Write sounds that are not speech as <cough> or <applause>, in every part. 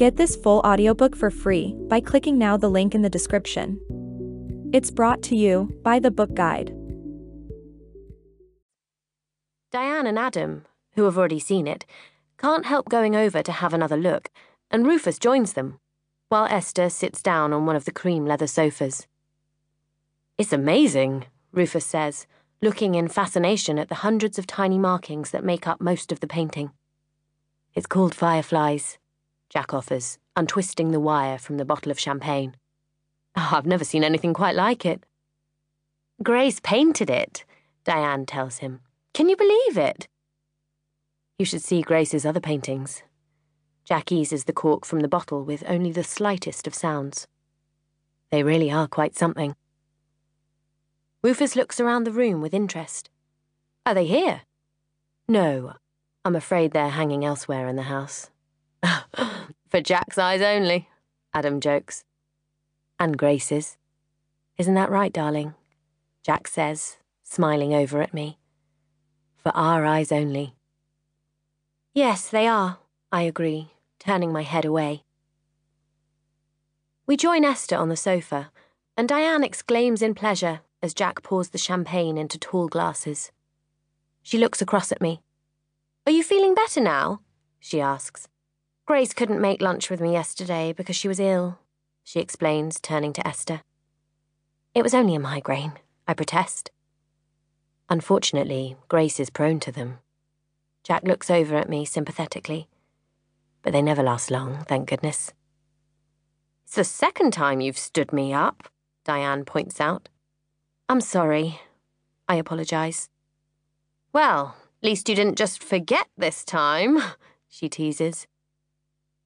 Get this full audiobook for free by clicking now the link in the description. It's brought to you by the Book Guide. Diane and Adam, who have already seen it, can't help going over to have another look, and Rufus joins them, while Esther sits down on one of the cream leather sofas. It's amazing, Rufus says, looking in fascination at the hundreds of tiny markings that make up most of the painting. It's called Fireflies, Jack offers, untwisting the wire from the bottle of champagne. Oh, I've never seen anything quite like it. Grace painted it, Diane tells him. Can you believe it? You should see Grace's other paintings. Jack eases the cork from the bottle with only the slightest of sounds. They really are quite something. Rufus looks around the room with interest. Are they here? No, I'm afraid they're hanging elsewhere in the house. For Jack's eyes only, Adam jokes. And Grace's. Isn't that right, darling? Jack says, smiling over at me. For our eyes only. Yes, they are, I agree, turning my head away. We join Esther on the sofa, and Diane exclaims in pleasure as Jack pours the champagne into tall glasses. She looks across at me. Are you feeling better now? she asks. Grace couldn't make lunch with me yesterday because she was ill, she explains, turning to Esther. It was only a migraine, I protest. Unfortunately, Grace is prone to them. Jack looks over at me sympathetically. But they never last long, thank goodness. It's the second time you've stood me up, Diane points out. I'm sorry. I apologise. Well, at least you didn't just forget this time, <laughs> she teases.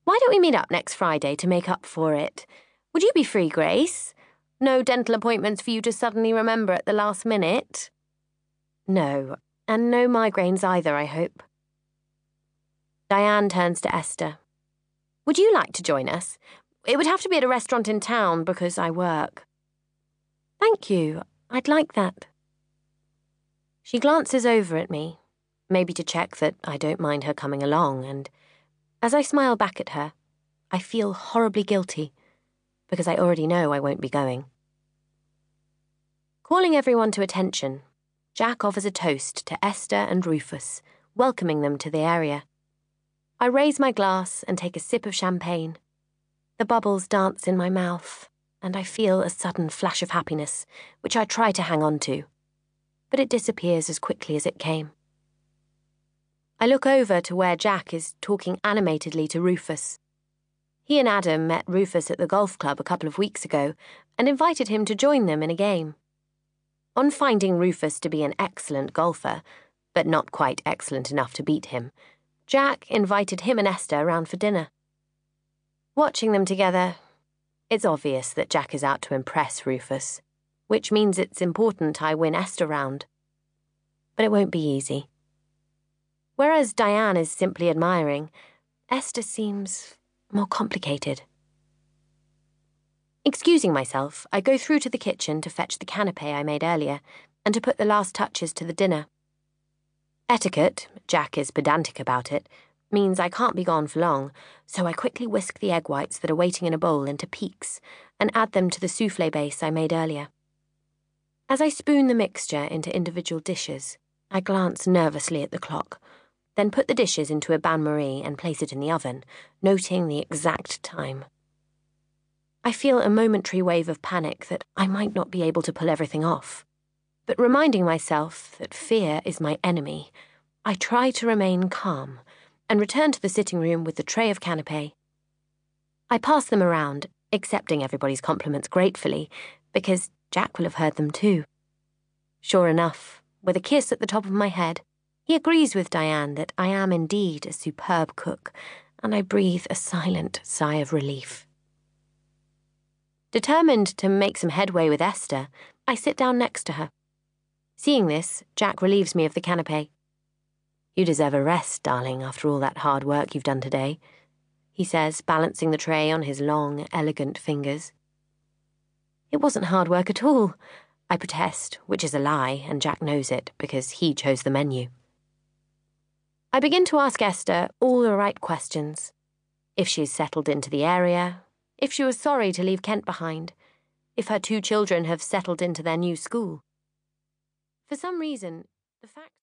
Why don't we meet up next Friday to make up for it? Would you be free, Grace? No dental appointments for you to suddenly remember at the last minute? No, and no migraines either, I hope. Diane turns to Esther. Would you like to join us? It would have to be at a restaurant in town because I work. Thank you. I'd like that. She glances over at me, maybe to check that I don't mind her coming along, and as I smile back at her, I feel horribly guilty because I already know I won't be going. Calling everyone to attention, Jack offers a toast to Esther and Rufus, welcoming them to the area. I raise my glass and take a sip of champagne. The bubbles dance in my mouth and I feel a sudden flash of happiness, which I try to hang on to. But it disappears as quickly as it came. I look over to where Jack is talking animatedly to Rufus. He and Adam met Rufus at the golf club a couple of weeks ago and invited him to join them in a game. On finding Rufus to be an excellent golfer, but not quite excellent enough to beat him, Jack invited him and Esther around for dinner. Watching them together, it's obvious that Jack is out to impress Rufus, which means it's important I win Esther round. But it won't be easy. Whereas Diane is simply admiring, Esther seems more complicated. Excusing myself, I go through to the kitchen to fetch the canapé I made earlier and to put the last touches to the dinner. Etiquette, Jack is pedantic about it, means I can't be gone for long, so I quickly whisk the egg whites that are waiting in a bowl into peaks and add them to the souffle base I made earlier. As I spoon the mixture into individual dishes, I glance nervously at the clock, then put the dishes into a bain marie and place it in the oven, noting the exact time. I feel a momentary wave of panic that I might not be able to pull everything off. But reminding myself that fear is my enemy, I try to remain calm and return to the sitting room with the tray of canapé. I pass them around, accepting everybody's compliments gratefully, because Jack will have heard them too. Sure enough, with a kiss at the top of my head, he agrees with Diane that I am indeed a superb cook, and I breathe a silent sigh of relief. Determined to make some headway with Esther, I sit down next to her. Seeing this, Jack relieves me of the canapé. You deserve a rest, darling, after all that hard work you've done today, he says, balancing the tray on his long, elegant fingers. It wasn't hard work at all, I protest, which is a lie, and Jack knows it because he chose the menu. I begin to ask Esther all the right questions. if she's settled into the area, if she was sorry to leave Kent behind, if her two children have settled into their new school. For some reason, the fact